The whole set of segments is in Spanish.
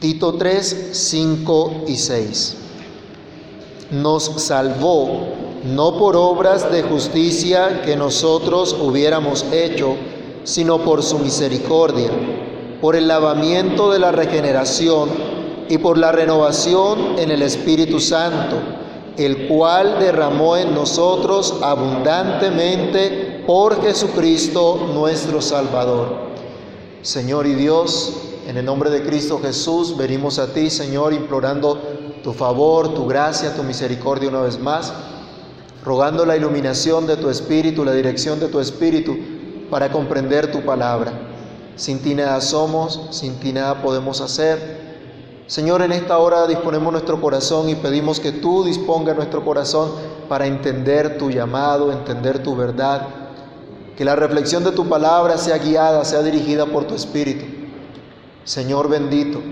Tito 3, 5 y 6. Nos salvó no por obras de justicia que nosotros hubiéramos hecho, sino por su misericordia, por el lavamiento de la regeneración y por la renovación en el Espíritu Santo, el cual derramó en nosotros abundantemente por Jesucristo nuestro Salvador. Señor y Dios, en el nombre de Cristo Jesús, venimos a ti, Señor, implorando tu favor, tu gracia, tu misericordia una vez más, rogando la iluminación de tu Espíritu, la dirección de tu Espíritu para comprender tu palabra. Sin ti nada somos, sin ti nada podemos hacer. Señor, en esta hora disponemos nuestro corazón y pedimos que tú disponga nuestro corazón para entender tu llamado, entender tu verdad. Que la reflexión de tu palabra sea guiada, sea dirigida por tu Espíritu. Señor bendito,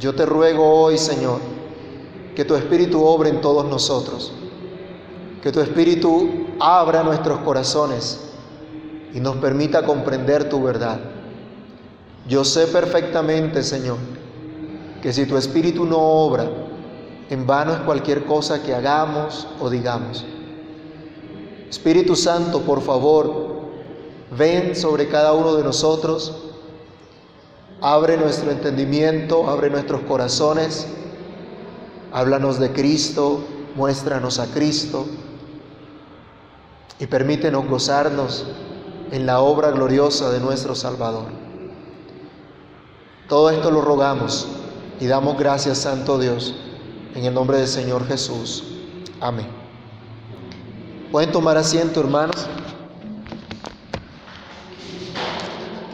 yo te ruego hoy, Señor, que tu Espíritu obre en todos nosotros. Que tu Espíritu abra nuestros corazones y nos permita comprender tu verdad. Yo sé perfectamente, Señor, que si tu Espíritu no obra, en vano es cualquier cosa que hagamos o digamos. Espíritu Santo, por favor, ven sobre cada uno de nosotros, abre nuestro entendimiento, abre nuestros corazones, háblanos de Cristo, muéstranos a Cristo y permítenos gozarnos en la obra gloriosa de nuestro Salvador. Todo esto lo rogamos y damos gracias, Santo Dios, en el nombre del Señor Jesús. Amén. Pueden tomar asiento, hermanos.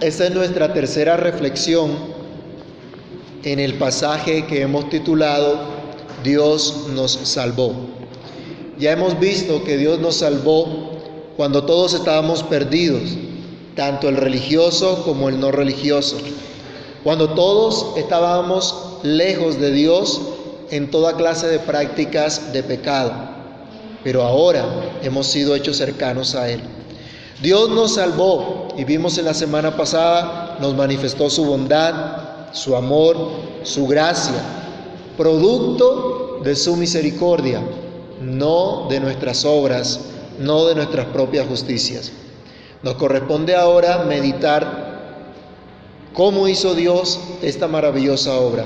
Esta es nuestra tercera reflexión en el pasaje que hemos titulado Dios nos salvó. Ya hemos visto que Dios nos salvó cuando todos estábamos perdidos, tanto el religioso como el no religioso, cuando todos estábamos lejos de Dios en toda clase de prácticas de pecado, pero ahora hemos sido hechos cercanos a Él. Dios nos salvó y vimos en la semana pasada, nos manifestó su bondad, su amor, su gracia, producto de su misericordia, no de nuestras obras, no de nuestras propias justicias. Nos corresponde ahora meditar cómo hizo Dios esta maravillosa obra,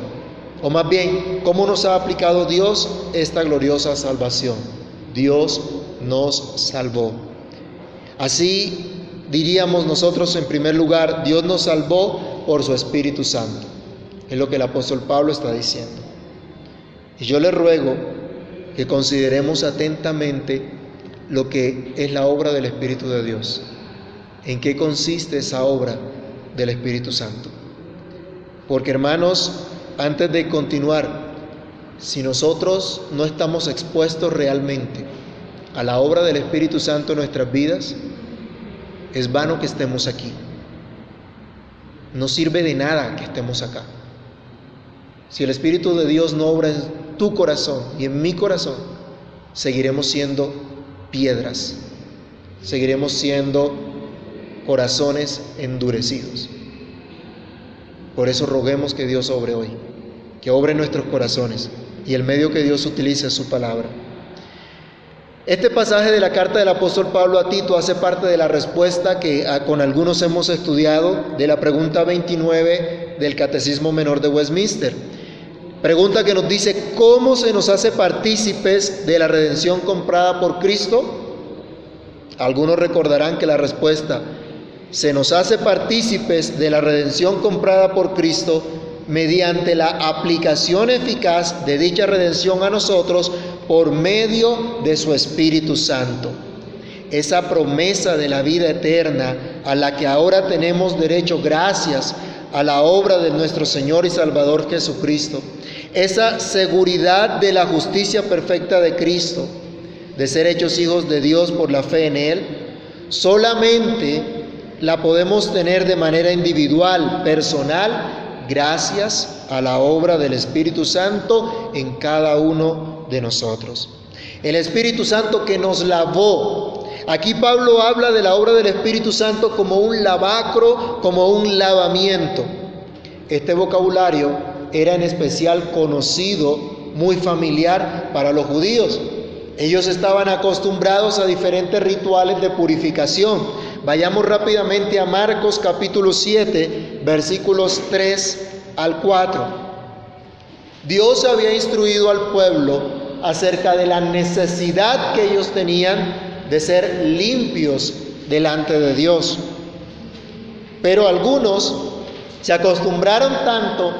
o más bien, cómo nos ha aplicado Dios esta gloriosa salvación. Dios nos salvó. Así diríamos nosotros en primer lugar, Dios nos salvó por su Espíritu Santo. Es lo que el apóstol Pablo está diciendo. Y yo le ruego que consideremos atentamente lo que es la obra del Espíritu de Dios. ¿En qué consiste esa obra del Espíritu Santo? Porque hermanos, antes de continuar, si nosotros no estamos expuestos realmente a la obra del Espíritu Santo en nuestras vidas, es vano que estemos aquí. No sirve de nada que estemos acá. Si el Espíritu de Dios no obra en tu corazón y en mi corazón, seguiremos siendo piedras. Seguiremos siendo corazones endurecidos. Por eso roguemos que Dios obre hoy, que obre nuestros corazones y el medio que Dios utilice es su palabra. Este pasaje de la carta del apóstol Pablo a Tito hace parte de la respuesta que ah, con algunos hemos estudiado de la pregunta 29 del Catecismo Menor de Westminster. Pregunta que nos dice, ¿cómo se nos hace partícipes de la redención comprada por Cristo? Algunos recordarán que la respuesta, se nos hace partícipes de la redención comprada por Cristo mediante la aplicación eficaz de dicha redención a nosotros por medio de su Espíritu Santo. Esa promesa de la vida eterna a la que ahora tenemos derecho gracias a la obra de nuestro Señor y Salvador Jesucristo, esa seguridad de la justicia perfecta de Cristo, de ser hechos hijos de Dios por la fe en Él, solamente la podemos tener de manera individual, personal, gracias a la obra del Espíritu Santo en cada uno de nosotros. El Espíritu Santo que nos lavó Aquí Pablo habla de la obra del Espíritu Santo como un lavacro, como un lavamiento. Este vocabulario era en especial conocido, muy familiar para los judíos. Ellos estaban acostumbrados a diferentes rituales de purificación. Vayamos rápidamente a Marcos capítulo 7, versículos 3 al 4. Dios había instruido al pueblo acerca de la necesidad que ellos tenían de ser limpios delante de Dios. Pero algunos se acostumbraron tanto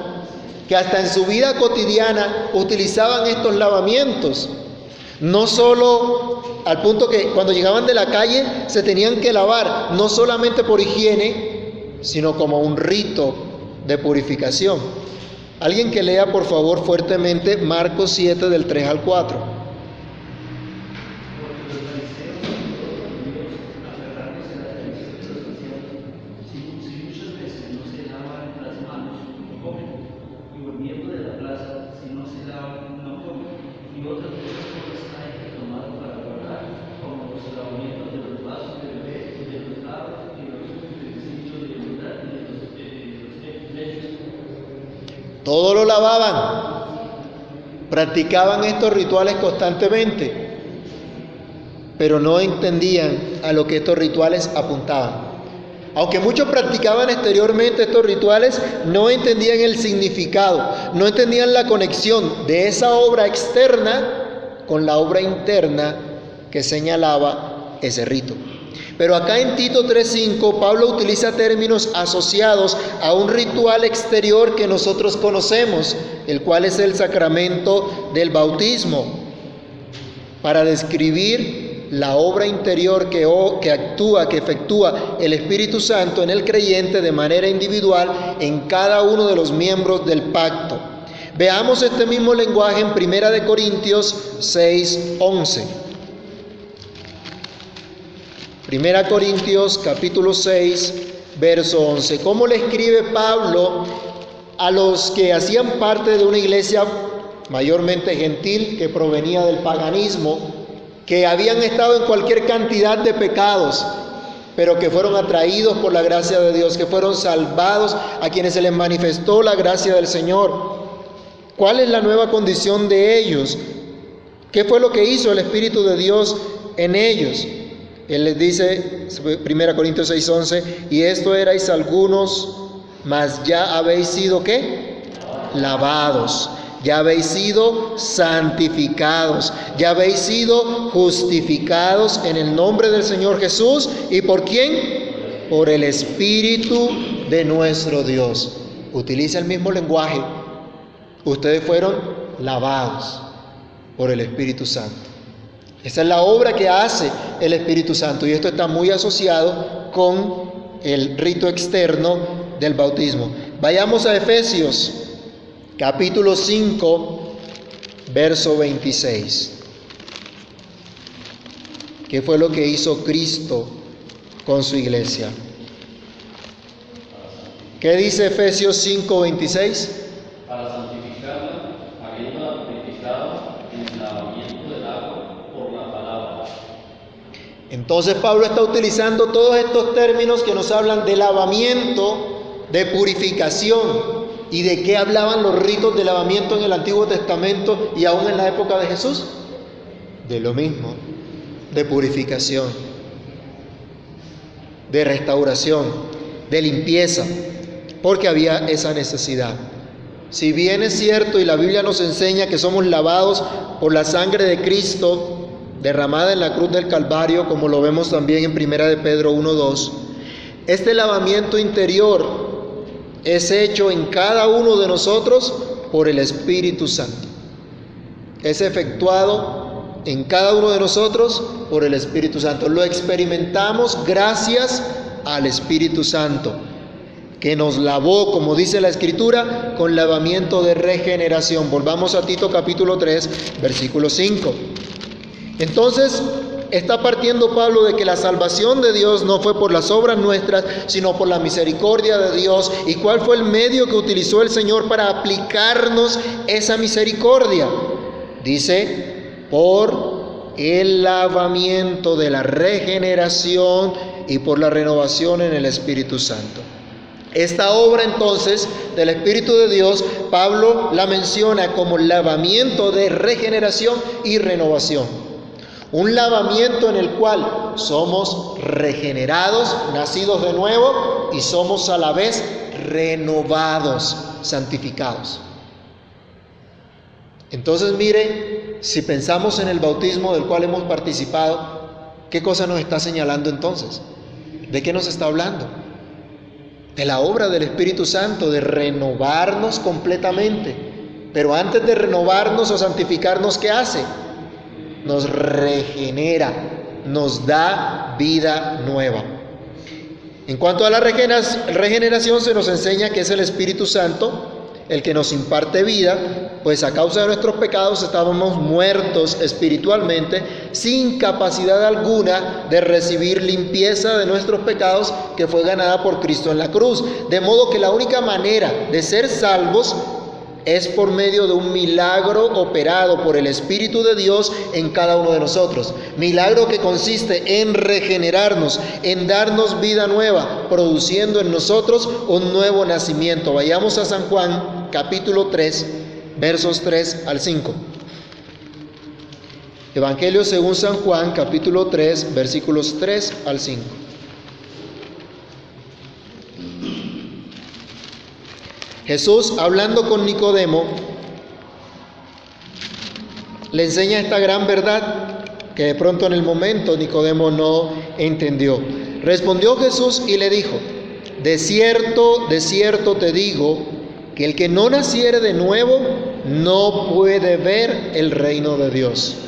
que hasta en su vida cotidiana utilizaban estos lavamientos. No solo al punto que cuando llegaban de la calle se tenían que lavar, no solamente por higiene, sino como un rito de purificación. Alguien que lea por favor fuertemente Marcos 7 del 3 al 4. Todo lo lavaban, practicaban estos rituales constantemente, pero no entendían a lo que estos rituales apuntaban. Aunque muchos practicaban exteriormente estos rituales, no entendían el significado, no entendían la conexión de esa obra externa con la obra interna que señalaba ese rito. Pero acá en Tito 3.5 Pablo utiliza términos asociados a un ritual exterior que nosotros conocemos, el cual es el sacramento del bautismo, para describir la obra interior que, actúa, que efectúa el Espíritu Santo en el creyente de manera individual en cada uno de los miembros del pacto. Veamos este mismo lenguaje en 1 Corintios 6.11. Primera Corintios capítulo 6, verso 11. ¿Cómo le escribe Pablo a los que hacían parte de una iglesia mayormente gentil que provenía del paganismo, que habían estado en cualquier cantidad de pecados, pero que fueron atraídos por la gracia de Dios, que fueron salvados, a quienes se les manifestó la gracia del Señor? ¿Cuál es la nueva condición de ellos? ¿Qué fue lo que hizo el Espíritu de Dios en ellos? Él les dice, 1 Corintios 6:11, y esto erais algunos, mas ya habéis sido qué? Lavados, ya habéis sido santificados, ya habéis sido justificados en el nombre del Señor Jesús. ¿Y por quién? Por el Espíritu de nuestro Dios. Utiliza el mismo lenguaje. Ustedes fueron lavados por el Espíritu Santo. Esa es la obra que hace el Espíritu Santo y esto está muy asociado con el rito externo del bautismo. Vayamos a Efesios capítulo 5, verso 26. ¿Qué fue lo que hizo Cristo con su iglesia? ¿Qué dice Efesios 5, 26? Entonces Pablo está utilizando todos estos términos que nos hablan de lavamiento, de purificación y de qué hablaban los ritos de lavamiento en el Antiguo Testamento y aún en la época de Jesús. De lo mismo, de purificación, de restauración, de limpieza, porque había esa necesidad. Si bien es cierto y la Biblia nos enseña que somos lavados por la sangre de Cristo, derramada en la cruz del Calvario, como lo vemos también en Primera de Pedro 1:2. Este lavamiento interior es hecho en cada uno de nosotros por el Espíritu Santo. Es efectuado en cada uno de nosotros por el Espíritu Santo. Lo experimentamos gracias al Espíritu Santo, que nos lavó, como dice la Escritura, con lavamiento de regeneración. Volvamos a Tito capítulo 3, versículo 5. Entonces, está partiendo Pablo de que la salvación de Dios no fue por las obras nuestras, sino por la misericordia de Dios. ¿Y cuál fue el medio que utilizó el Señor para aplicarnos esa misericordia? Dice, por el lavamiento de la regeneración y por la renovación en el Espíritu Santo. Esta obra entonces del Espíritu de Dios, Pablo la menciona como lavamiento de regeneración y renovación. Un lavamiento en el cual somos regenerados, nacidos de nuevo y somos a la vez renovados, santificados. Entonces mire, si pensamos en el bautismo del cual hemos participado, ¿qué cosa nos está señalando entonces? ¿De qué nos está hablando? De la obra del Espíritu Santo, de renovarnos completamente. Pero antes de renovarnos o santificarnos, ¿qué hace? Nos regenera, nos da vida nueva. En cuanto a la regeneración, se nos enseña que es el Espíritu Santo el que nos imparte vida, pues a causa de nuestros pecados estábamos muertos espiritualmente, sin capacidad alguna de recibir limpieza de nuestros pecados que fue ganada por Cristo en la cruz. De modo que la única manera de ser salvos es por medio de un milagro operado por el Espíritu de Dios en cada uno de nosotros. Milagro que consiste en regenerarnos, en darnos vida nueva, produciendo en nosotros un nuevo nacimiento. Vayamos a San Juan capítulo 3, versos 3 al 5. Evangelio según San Juan capítulo 3, versículos 3 al 5. Jesús, hablando con Nicodemo, le enseña esta gran verdad que de pronto en el momento Nicodemo no entendió. Respondió Jesús y le dijo, de cierto, de cierto te digo, que el que no naciere de nuevo no puede ver el reino de Dios.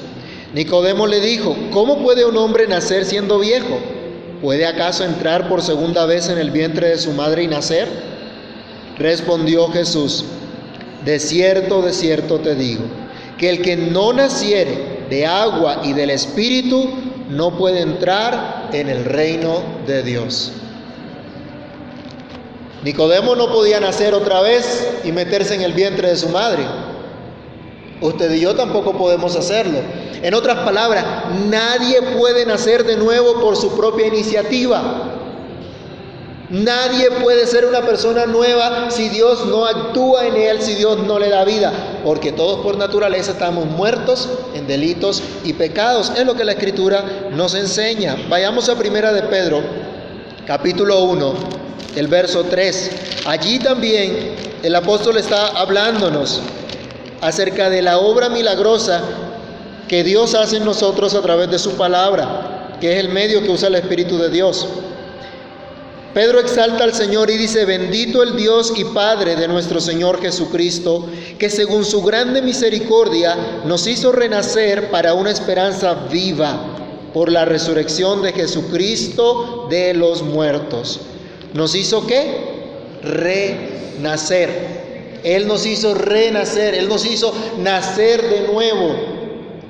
Nicodemo le dijo, ¿cómo puede un hombre nacer siendo viejo? ¿Puede acaso entrar por segunda vez en el vientre de su madre y nacer? Respondió Jesús, de cierto, de cierto te digo, que el que no naciere de agua y del Espíritu no puede entrar en el reino de Dios. Nicodemo no podía nacer otra vez y meterse en el vientre de su madre. Usted y yo tampoco podemos hacerlo. En otras palabras, nadie puede nacer de nuevo por su propia iniciativa. Nadie puede ser una persona nueva si Dios no actúa en él, si Dios no le da vida, porque todos por naturaleza estamos muertos en delitos y pecados. Es lo que la Escritura nos enseña. Vayamos a Primera de Pedro, capítulo 1, el verso 3. Allí también el apóstol está hablándonos acerca de la obra milagrosa que Dios hace en nosotros a través de su palabra, que es el medio que usa el Espíritu de Dios. Pedro exalta al Señor y dice, bendito el Dios y Padre de nuestro Señor Jesucristo, que según su grande misericordia nos hizo renacer para una esperanza viva por la resurrección de Jesucristo de los muertos. ¿Nos hizo qué? Renacer. Él nos hizo renacer, Él nos hizo nacer de nuevo.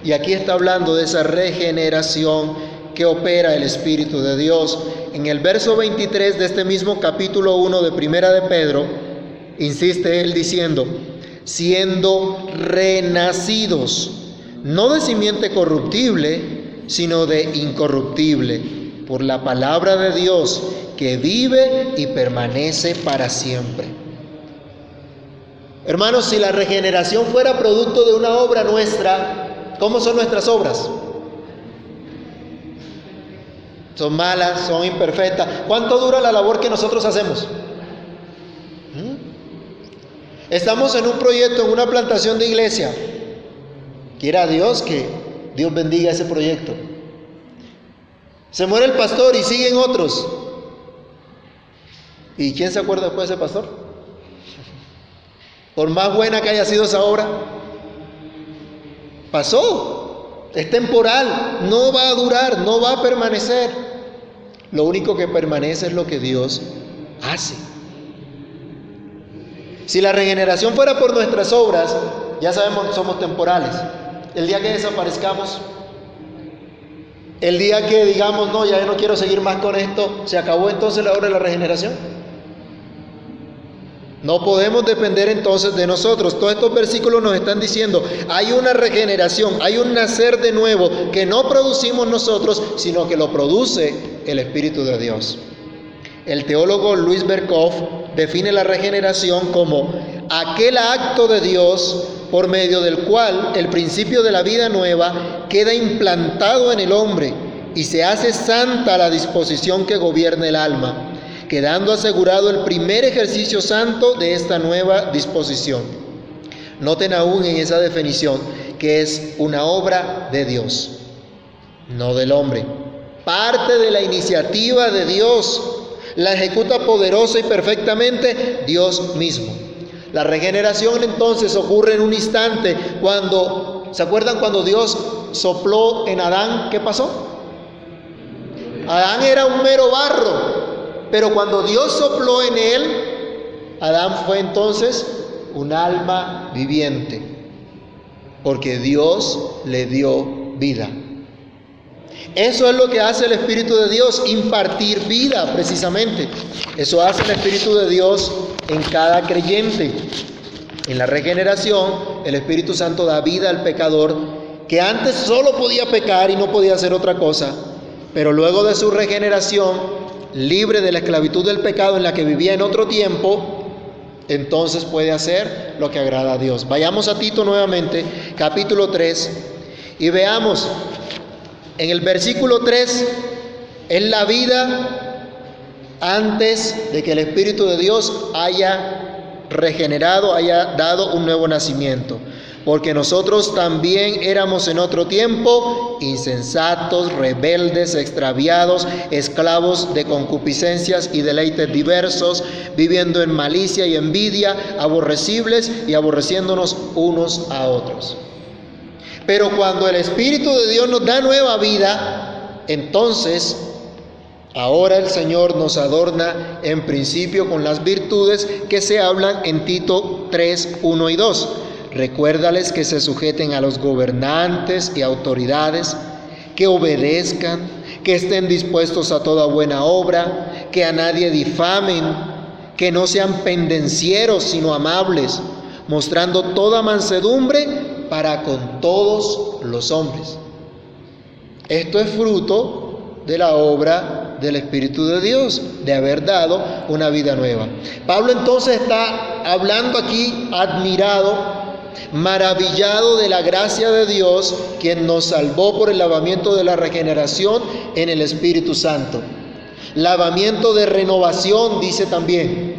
Y aquí está hablando de esa regeneración que opera el Espíritu de Dios. En el verso 23 de este mismo capítulo 1 de Primera de Pedro, insiste él diciendo, siendo renacidos, no de simiente corruptible, sino de incorruptible, por la palabra de Dios que vive y permanece para siempre. Hermanos, si la regeneración fuera producto de una obra nuestra, ¿cómo son nuestras obras? Son malas, son imperfectas. ¿Cuánto dura la labor que nosotros hacemos? ¿Mm? Estamos en un proyecto, en una plantación de iglesia. Quiera Dios que Dios bendiga ese proyecto. Se muere el pastor y siguen otros. ¿Y quién se acuerda después de ese pastor? Por más buena que haya sido esa obra, pasó. Es temporal, no va a durar, no va a permanecer. Lo único que permanece es lo que Dios hace. Si la regeneración fuera por nuestras obras, ya sabemos, somos temporales. El día que desaparezcamos, el día que digamos, no, ya no quiero seguir más con esto, ¿se acabó entonces la obra de la regeneración? No podemos depender entonces de nosotros. Todos estos versículos nos están diciendo, hay una regeneración, hay un nacer de nuevo que no producimos nosotros, sino que lo produce el Espíritu de Dios. El teólogo Luis Berkhoff define la regeneración como aquel acto de Dios por medio del cual el principio de la vida nueva queda implantado en el hombre y se hace santa la disposición que gobierna el alma, quedando asegurado el primer ejercicio santo de esta nueva disposición. Noten aún en esa definición que es una obra de Dios, no del hombre. Parte de la iniciativa de Dios, la ejecuta poderosa y perfectamente Dios mismo. La regeneración entonces ocurre en un instante cuando, ¿se acuerdan cuando Dios sopló en Adán? ¿Qué pasó? Adán era un mero barro, pero cuando Dios sopló en él, Adán fue entonces un alma viviente, porque Dios le dio vida. Eso es lo que hace el Espíritu de Dios, impartir vida precisamente. Eso hace el Espíritu de Dios en cada creyente. En la regeneración, el Espíritu Santo da vida al pecador que antes solo podía pecar y no podía hacer otra cosa, pero luego de su regeneración, libre de la esclavitud del pecado en la que vivía en otro tiempo, entonces puede hacer lo que agrada a Dios. Vayamos a Tito nuevamente, capítulo 3, y veamos en el versículo 3 es la vida antes de que el Espíritu de Dios haya regenerado, haya dado un nuevo nacimiento. Porque nosotros también éramos en otro tiempo insensatos, rebeldes, extraviados, esclavos de concupiscencias y deleites diversos, viviendo en malicia y envidia, aborrecibles y aborreciéndonos unos a otros. Pero cuando el Espíritu de Dios nos da nueva vida, entonces ahora el Señor nos adorna en principio con las virtudes que se hablan en Tito 3, 1 y 2. Recuérdales que se sujeten a los gobernantes y autoridades, que obedezcan, que estén dispuestos a toda buena obra, que a nadie difamen, que no sean pendencieros, sino amables, mostrando toda mansedumbre para con todos los hombres. Esto es fruto de la obra del Espíritu de Dios, de haber dado una vida nueva. Pablo entonces está hablando aquí admirado, maravillado de la gracia de Dios, quien nos salvó por el lavamiento de la regeneración en el Espíritu Santo. Lavamiento de renovación, dice también.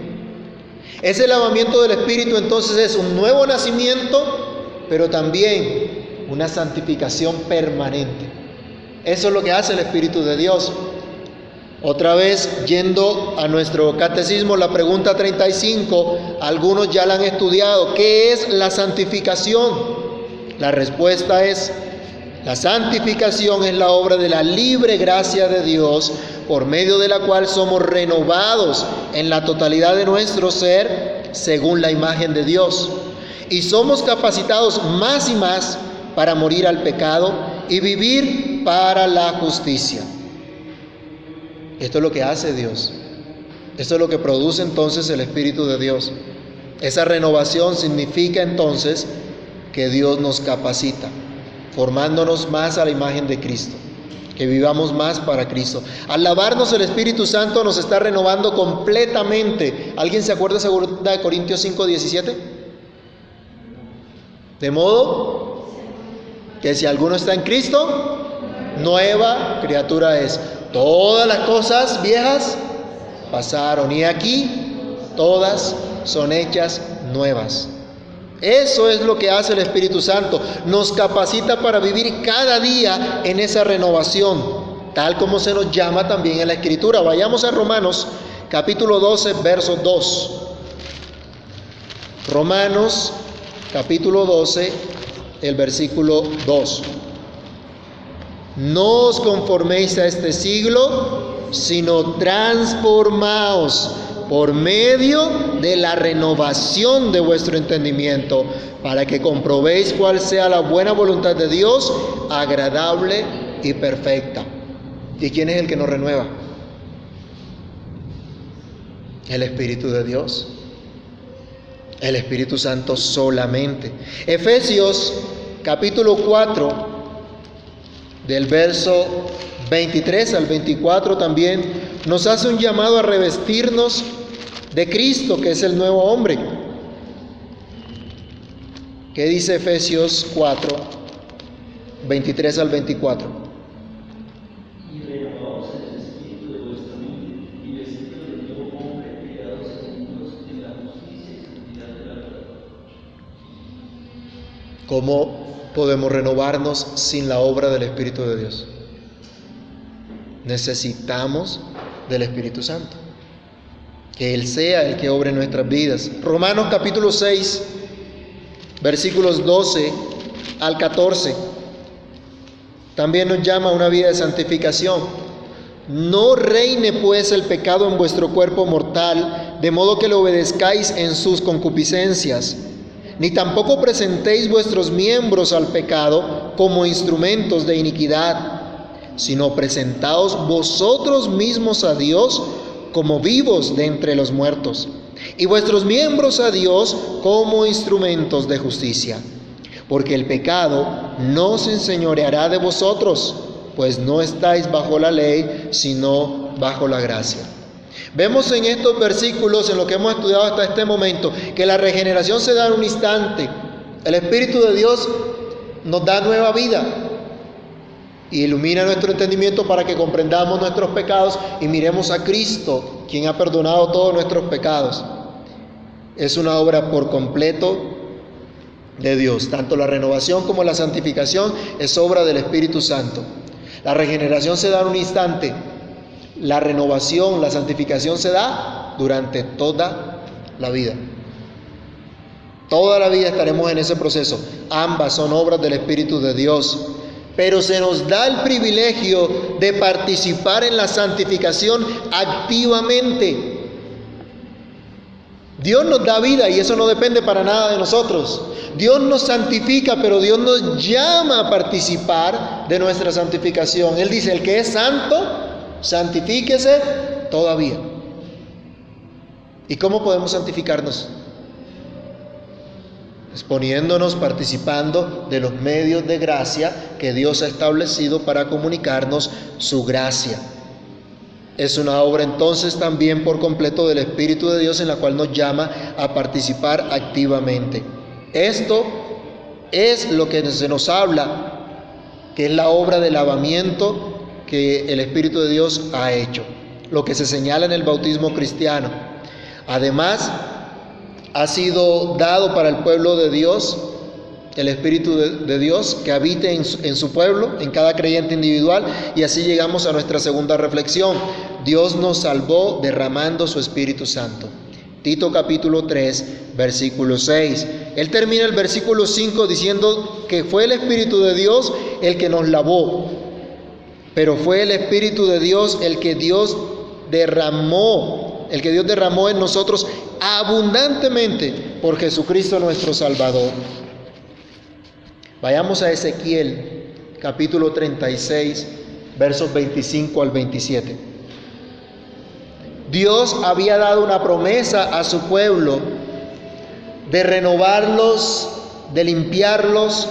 Ese lavamiento del Espíritu entonces es un nuevo nacimiento pero también una santificación permanente. Eso es lo que hace el Espíritu de Dios. Otra vez, yendo a nuestro catecismo, la pregunta 35, algunos ya la han estudiado. ¿Qué es la santificación? La respuesta es, la santificación es la obra de la libre gracia de Dios, por medio de la cual somos renovados en la totalidad de nuestro ser según la imagen de Dios y somos capacitados más y más para morir al pecado y vivir para la justicia. Esto es lo que hace Dios. Esto es lo que produce entonces el Espíritu de Dios. Esa renovación significa entonces que Dios nos capacita, formándonos más a la imagen de Cristo, que vivamos más para Cristo. Al lavarnos el Espíritu Santo nos está renovando completamente. ¿Alguien se acuerda de Corintios 5, 17? De modo que si alguno está en Cristo, nueva criatura es. Todas las cosas viejas pasaron y aquí todas son hechas nuevas. Eso es lo que hace el Espíritu Santo. Nos capacita para vivir cada día en esa renovación, tal como se nos llama también en la Escritura. Vayamos a Romanos capítulo 12, verso 2. Romanos capítulo 12, el versículo 2. No os conforméis a este siglo, sino transformaos por medio de la renovación de vuestro entendimiento, para que comprobéis cuál sea la buena voluntad de Dios, agradable y perfecta. ¿Y quién es el que nos renueva? El Espíritu de Dios el Espíritu Santo solamente. Efesios capítulo 4, del verso 23 al 24 también, nos hace un llamado a revestirnos de Cristo, que es el nuevo hombre. ¿Qué dice Efesios 4, 23 al 24? ¿Cómo podemos renovarnos sin la obra del Espíritu de Dios? Necesitamos del Espíritu Santo. Que Él sea el que obre nuestras vidas. Romanos capítulo 6, versículos 12 al 14. También nos llama a una vida de santificación. No reine pues el pecado en vuestro cuerpo mortal, de modo que lo obedezcáis en sus concupiscencias ni tampoco presentéis vuestros miembros al pecado como instrumentos de iniquidad, sino presentaos vosotros mismos a Dios como vivos de entre los muertos, y vuestros miembros a Dios como instrumentos de justicia. Porque el pecado no se enseñoreará de vosotros, pues no estáis bajo la ley, sino bajo la gracia. Vemos en estos versículos, en lo que hemos estudiado hasta este momento, que la regeneración se da en un instante. El Espíritu de Dios nos da nueva vida y ilumina nuestro entendimiento para que comprendamos nuestros pecados y miremos a Cristo, quien ha perdonado todos nuestros pecados. Es una obra por completo de Dios. Tanto la renovación como la santificación es obra del Espíritu Santo. La regeneración se da en un instante, la renovación, la santificación se da durante toda la vida. Toda la vida estaremos en ese proceso. Ambas son obras del Espíritu de Dios. Pero se nos da el privilegio de participar en la santificación activamente. Dios nos da vida y eso no depende para nada de nosotros. Dios nos santifica, pero Dios nos llama a participar de nuestra santificación. Él dice, el que es santo, santifíquese todavía. ¿Y cómo podemos santificarnos? Exponiéndonos, participando de los medios de gracia que Dios ha establecido para comunicarnos su gracia. Es una obra entonces también por completo del Espíritu de Dios en la cual nos llama a participar activamente. Esto es lo que se nos habla, que es la obra de lavamiento que el Espíritu de Dios ha hecho, lo que se señala en el bautismo cristiano. Además, ha sido dado para el pueblo de Dios el Espíritu de, Dios que habite en su, en su, pueblo, en cada creyente individual, y así llegamos a nuestra segunda reflexión. Dios nos salvó derramando su Espíritu Santo. Tito capítulo 3, versículo 6. Él termina el versículo 5 diciendo que fue el Espíritu de Dios el que nos lavó pero fue el Espíritu de Dios el que Dios derramó, el que Dios derramó en nosotros abundantemente por Jesucristo nuestro Salvador. Vayamos a Ezequiel capítulo 36, versos 25 al 27. Dios había dado una promesa a su pueblo de renovarlos, de limpiarlos,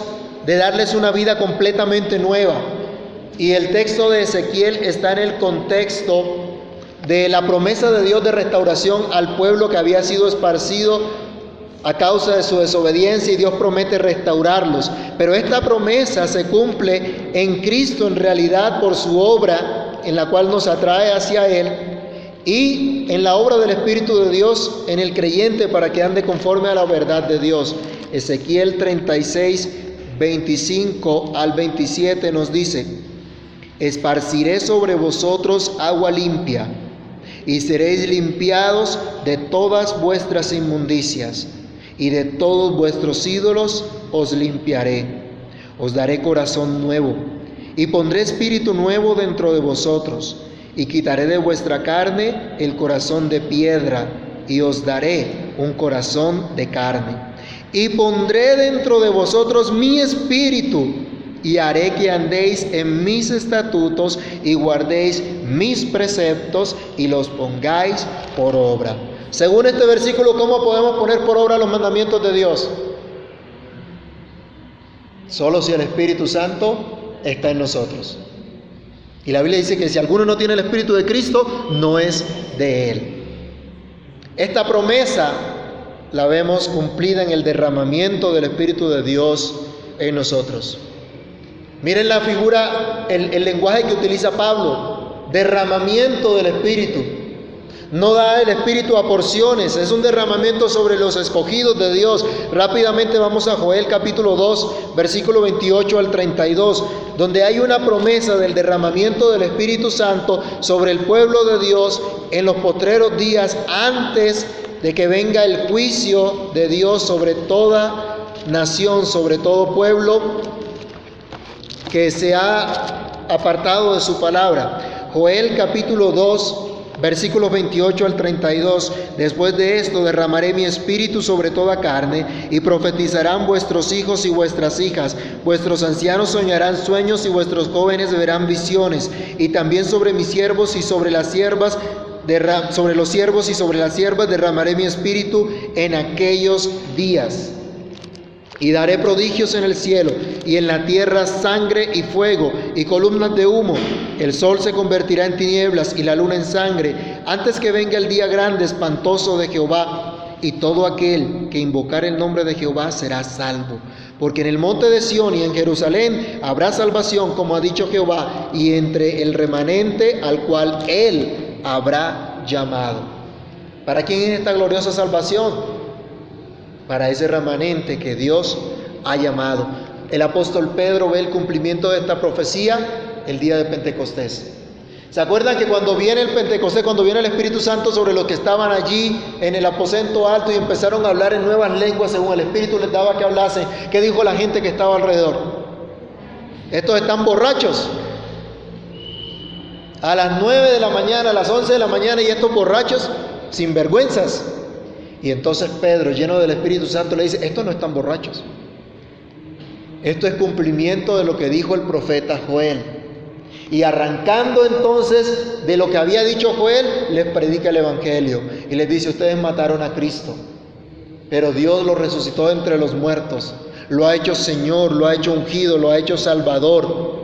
de darles una vida completamente nueva. Y el texto de Ezequiel está en el contexto de la promesa de Dios de restauración al pueblo que había sido esparcido a causa de su desobediencia y Dios promete restaurarlos. Pero esta promesa se cumple en Cristo en realidad por su obra en la cual nos atrae hacia Él y en la obra del Espíritu de Dios en el creyente para que ande conforme a la verdad de Dios. Ezequiel 36, 25 al 27 nos dice, esparciré sobre vosotros agua limpia, y seréis limpiados de todas vuestras inmundicias, y de todos vuestros ídolos os limpiaré. Os daré corazón nuevo, y pondré espíritu nuevo dentro de vosotros, y quitaré de vuestra carne el corazón de piedra, y os daré un corazón de carne. Y pondré dentro de vosotros mi espíritu, y haré que andéis en mis estatutos y guardéis mis preceptos y los pongáis por obra. Según este versículo, ¿cómo podemos poner por obra los mandamientos de Dios? Solo si el Espíritu Santo está en nosotros. Y la Biblia dice que si alguno no tiene el Espíritu de Cristo, no es de Él. Esta promesa la vemos cumplida en el derramamiento del Espíritu de Dios en nosotros. Miren la figura, el, lenguaje que utiliza Pablo, derramamiento del Espíritu. No da el Espíritu a porciones, es un derramamiento sobre los escogidos de Dios. Rápidamente vamos a Joel capítulo 2, versículo 28 al 32, donde hay una promesa del derramamiento del Espíritu Santo sobre el pueblo de Dios en los potreros días antes de que venga el juicio de Dios sobre toda nación, sobre todo pueblo que se ha apartado de su palabra. Joel capítulo 2, versículos 28 al 32, después de esto derramaré mi espíritu sobre toda carne y profetizarán vuestros hijos y vuestras hijas, vuestros ancianos soñarán sueños y vuestros jóvenes verán visiones, y también sobre mis siervos y sobre las siervas sobre los siervos y sobre las siervas derramaré mi espíritu en aquellos días. Y daré prodigios en el cielo y en la tierra sangre y fuego y columnas de humo. El sol se convertirá en tinieblas y la luna en sangre antes que venga el día grande espantoso de Jehová. Y todo aquel que invocar el nombre de Jehová será salvo. Porque en el monte de Sión y en Jerusalén habrá salvación, como ha dicho Jehová, y entre el remanente al cual él habrá llamado. ¿Para quién es esta gloriosa salvación? Para ese remanente que Dios ha llamado. El apóstol Pedro ve el cumplimiento de esta profecía el día de Pentecostés. ¿Se acuerdan que cuando viene el Pentecostés, cuando viene el Espíritu Santo sobre los que estaban allí en el aposento alto y empezaron a hablar en nuevas lenguas según el Espíritu les daba que hablasen? ¿Qué dijo la gente que estaba alrededor? Estos están borrachos. A las 9 de la mañana, a las 11 de la mañana y estos borrachos sin vergüenzas. Y entonces Pedro, lleno del Espíritu Santo, le dice, estos no están borrachos. Esto es cumplimiento de lo que dijo el profeta Joel. Y arrancando entonces de lo que había dicho Joel, les predica el Evangelio. Y les dice, ustedes mataron a Cristo, pero Dios lo resucitó entre los muertos. Lo ha hecho Señor, lo ha hecho ungido, lo ha hecho Salvador.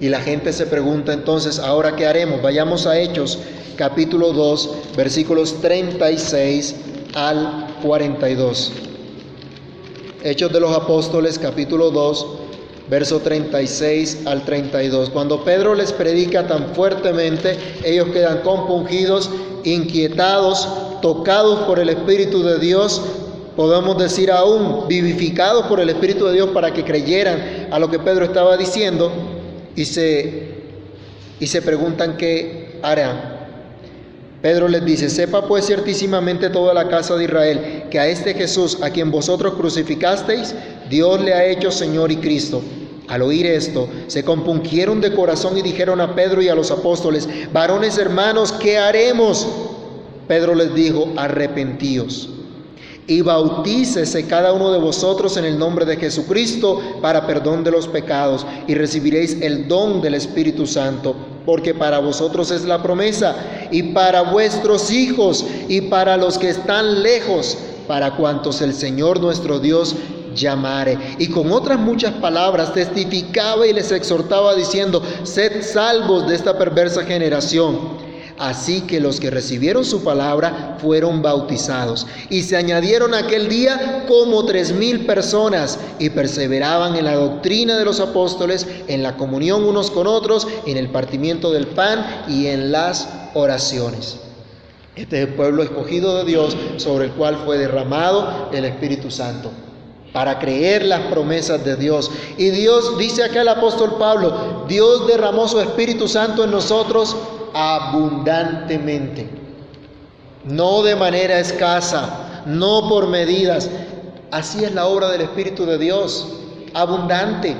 Y la gente se pregunta entonces, ¿ahora qué haremos? Vayamos a Hechos capítulo 2, versículos 36 al 42. Hechos de los Apóstoles, capítulo 2, verso 36 al 32. Cuando Pedro les predica tan fuertemente, ellos quedan compungidos, inquietados, tocados por el Espíritu de Dios, podemos decir aún vivificados por el Espíritu de Dios para que creyeran a lo que Pedro estaba diciendo y se, y se preguntan qué harán. Pedro les dice, sepa pues ciertísimamente toda la casa de Israel que a este Jesús, a quien vosotros crucificasteis, Dios le ha hecho Señor y Cristo. Al oír esto, se compungieron de corazón y dijeron a Pedro y a los apóstoles, varones hermanos, ¿qué haremos? Pedro les dijo, arrepentíos y bautícese cada uno de vosotros en el nombre de Jesucristo para perdón de los pecados y recibiréis el don del Espíritu Santo, porque para vosotros es la promesa y para vuestros hijos y para los que están lejos, para cuantos el Señor nuestro Dios llamare. Y con otras muchas palabras testificaba y les exhortaba diciendo, sed salvos de esta perversa generación. Así que los que recibieron su palabra fueron bautizados. Y se añadieron aquel día como tres mil personas y perseveraban en la doctrina de los apóstoles, en la comunión unos con otros, en el partimiento del pan y en las oraciones. Este es el pueblo escogido de Dios sobre el cual fue derramado el Espíritu Santo para creer las promesas de Dios. Y Dios, dice acá el apóstol Pablo, Dios derramó su Espíritu Santo en nosotros abundantemente, no de manera escasa, no por medidas. Así es la obra del Espíritu de Dios, abundante.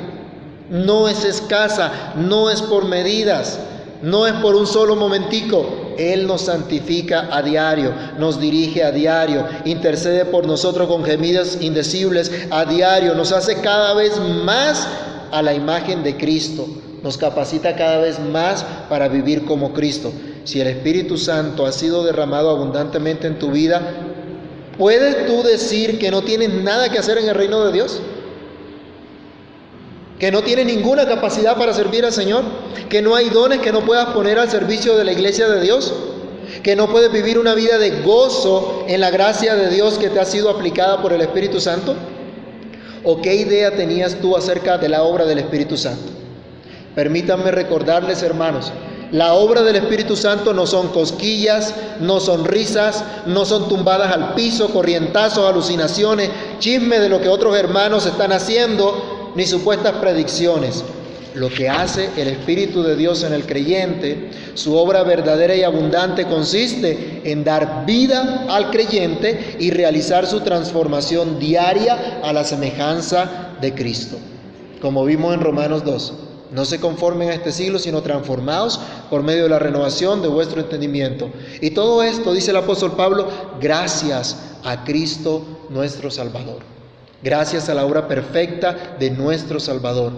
No es escasa, no es por medidas, no es por un solo momentico. Él nos santifica a diario, nos dirige a diario, intercede por nosotros con gemidos indecibles a diario, nos hace cada vez más a la imagen de Cristo nos capacita cada vez más para vivir como Cristo. Si el Espíritu Santo ha sido derramado abundantemente en tu vida, ¿puedes tú decir que no tienes nada que hacer en el reino de Dios? que no tienes ninguna capacidad para servir al Señor, que no hay dones que no puedas poner al servicio de la iglesia de Dios, que no puedes vivir una vida de gozo en la gracia de Dios que te ha sido aplicada por el Espíritu Santo? ¿O qué idea tenías tú acerca de la obra del Espíritu Santo? Permítanme recordarles, hermanos, la obra del Espíritu Santo no son cosquillas, no son risas, no son tumbadas al piso, corrientazos, alucinaciones, chisme de lo que otros hermanos están haciendo, ni supuestas predicciones. Lo que hace el Espíritu de Dios en el creyente, su obra verdadera y abundante consiste en dar vida al creyente y realizar su transformación diaria a la semejanza de Cristo, como vimos en Romanos 2. No se conformen a este siglo, sino transformados por medio de la renovación de vuestro entendimiento. Y todo esto, dice el apóstol Pablo, gracias a Cristo nuestro Salvador. Gracias a la obra perfecta de nuestro Salvador.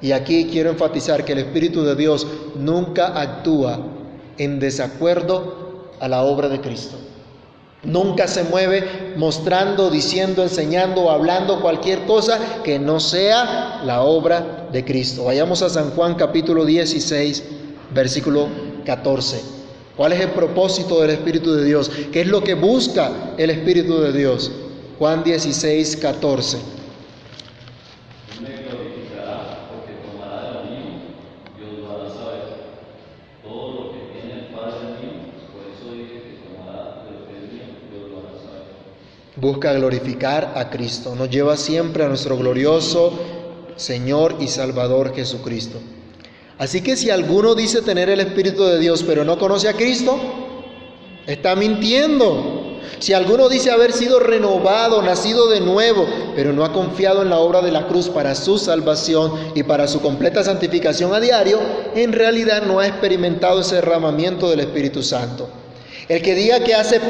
Y aquí quiero enfatizar que el Espíritu de Dios nunca actúa en desacuerdo a la obra de Cristo. Nunca se mueve mostrando, diciendo, enseñando o hablando cualquier cosa que no sea la obra de Cristo. Vayamos a San Juan capítulo 16, versículo 14. ¿Cuál es el propósito del Espíritu de Dios? ¿Qué es lo que busca el Espíritu de Dios? Juan 16, 14. Busca glorificar a Cristo, nos lleva siempre a nuestro glorioso Señor y Salvador Jesucristo. Así que si alguno dice tener el Espíritu de Dios pero no conoce a Cristo, está mintiendo. Si alguno dice haber sido renovado, nacido de nuevo, pero no ha confiado en la obra de la cruz para su salvación y para su completa santificación a diario, en realidad no ha experimentado ese derramamiento del Espíritu Santo. El que diga que hace,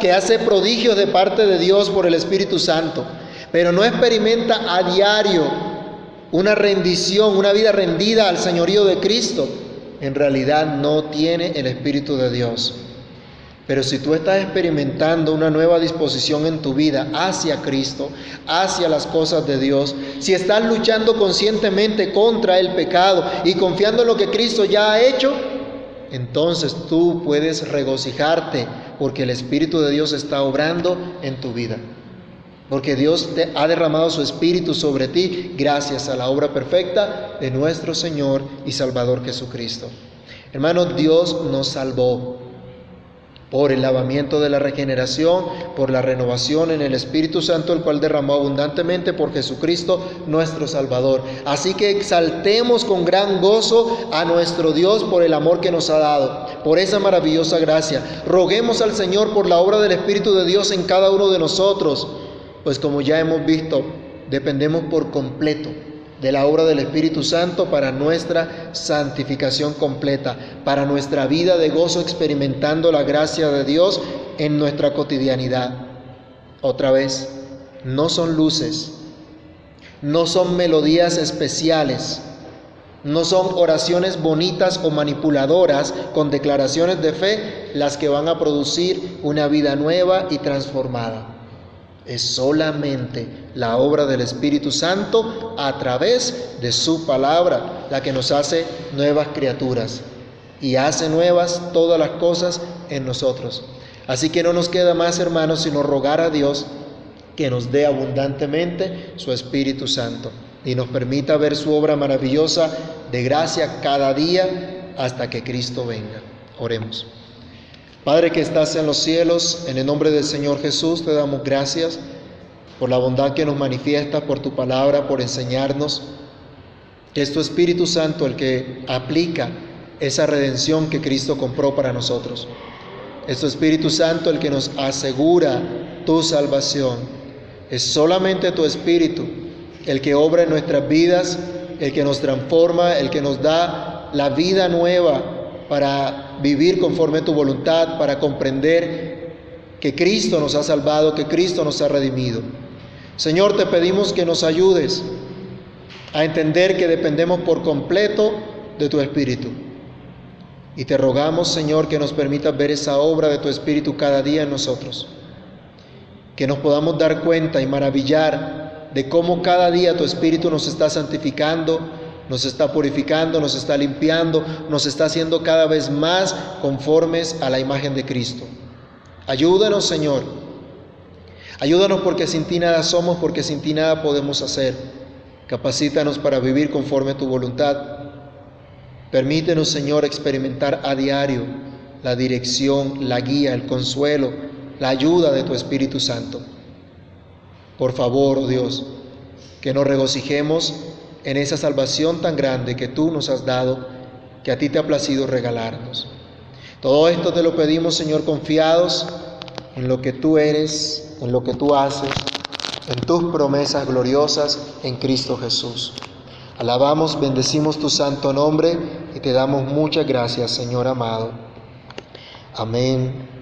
que hace prodigios de parte de Dios por el Espíritu Santo, pero no experimenta a diario una rendición, una vida rendida al señorío de Cristo, en realidad no tiene el Espíritu de Dios. Pero si tú estás experimentando una nueva disposición en tu vida hacia Cristo, hacia las cosas de Dios, si estás luchando conscientemente contra el pecado y confiando en lo que Cristo ya ha hecho, entonces tú puedes regocijarte porque el Espíritu de Dios está obrando en tu vida. Porque Dios te ha derramado su Espíritu sobre ti gracias a la obra perfecta de nuestro Señor y Salvador Jesucristo. Hermano, Dios nos salvó por el lavamiento de la regeneración, por la renovación en el Espíritu Santo, el cual derramó abundantemente por Jesucristo nuestro Salvador. Así que exaltemos con gran gozo a nuestro Dios por el amor que nos ha dado, por esa maravillosa gracia. Roguemos al Señor por la obra del Espíritu de Dios en cada uno de nosotros, pues como ya hemos visto, dependemos por completo de la obra del Espíritu Santo para nuestra santificación completa, para nuestra vida de gozo experimentando la gracia de Dios en nuestra cotidianidad. Otra vez, no son luces, no son melodías especiales, no son oraciones bonitas o manipuladoras con declaraciones de fe las que van a producir una vida nueva y transformada. Es solamente la obra del Espíritu Santo a través de su palabra la que nos hace nuevas criaturas y hace nuevas todas las cosas en nosotros. Así que no nos queda más, hermanos, sino rogar a Dios que nos dé abundantemente su Espíritu Santo y nos permita ver su obra maravillosa de gracia cada día hasta que Cristo venga. Oremos. Padre que estás en los cielos, en el nombre del Señor Jesús te damos gracias por la bondad que nos manifiestas, por tu palabra, por enseñarnos que es tu Espíritu Santo el que aplica esa redención que Cristo compró para nosotros. Es tu Espíritu Santo el que nos asegura tu salvación. Es solamente tu Espíritu el que obra en nuestras vidas, el que nos transforma, el que nos da la vida nueva para vivir conforme a tu voluntad, para comprender que Cristo nos ha salvado, que Cristo nos ha redimido. Señor, te pedimos que nos ayudes a entender que dependemos por completo de tu Espíritu. Y te rogamos, Señor, que nos permitas ver esa obra de tu Espíritu cada día en nosotros. Que nos podamos dar cuenta y maravillar de cómo cada día tu Espíritu nos está santificando, nos está purificando, nos está limpiando, nos está haciendo cada vez más conformes a la imagen de Cristo. Ayúdanos, Señor. Ayúdanos porque sin ti nada somos, porque sin ti nada podemos hacer. Capacítanos para vivir conforme a tu voluntad. Permítenos, Señor, experimentar a diario la dirección, la guía, el consuelo, la ayuda de tu Espíritu Santo. Por favor, oh Dios, que nos regocijemos en esa salvación tan grande que tú nos has dado, que a ti te ha placido regalarnos. Todo esto te lo pedimos, Señor, confiados en lo que tú eres, en lo que tú haces, en tus promesas gloriosas en Cristo Jesús. Alabamos, bendecimos tu santo nombre y te damos muchas gracias, Señor amado. Amén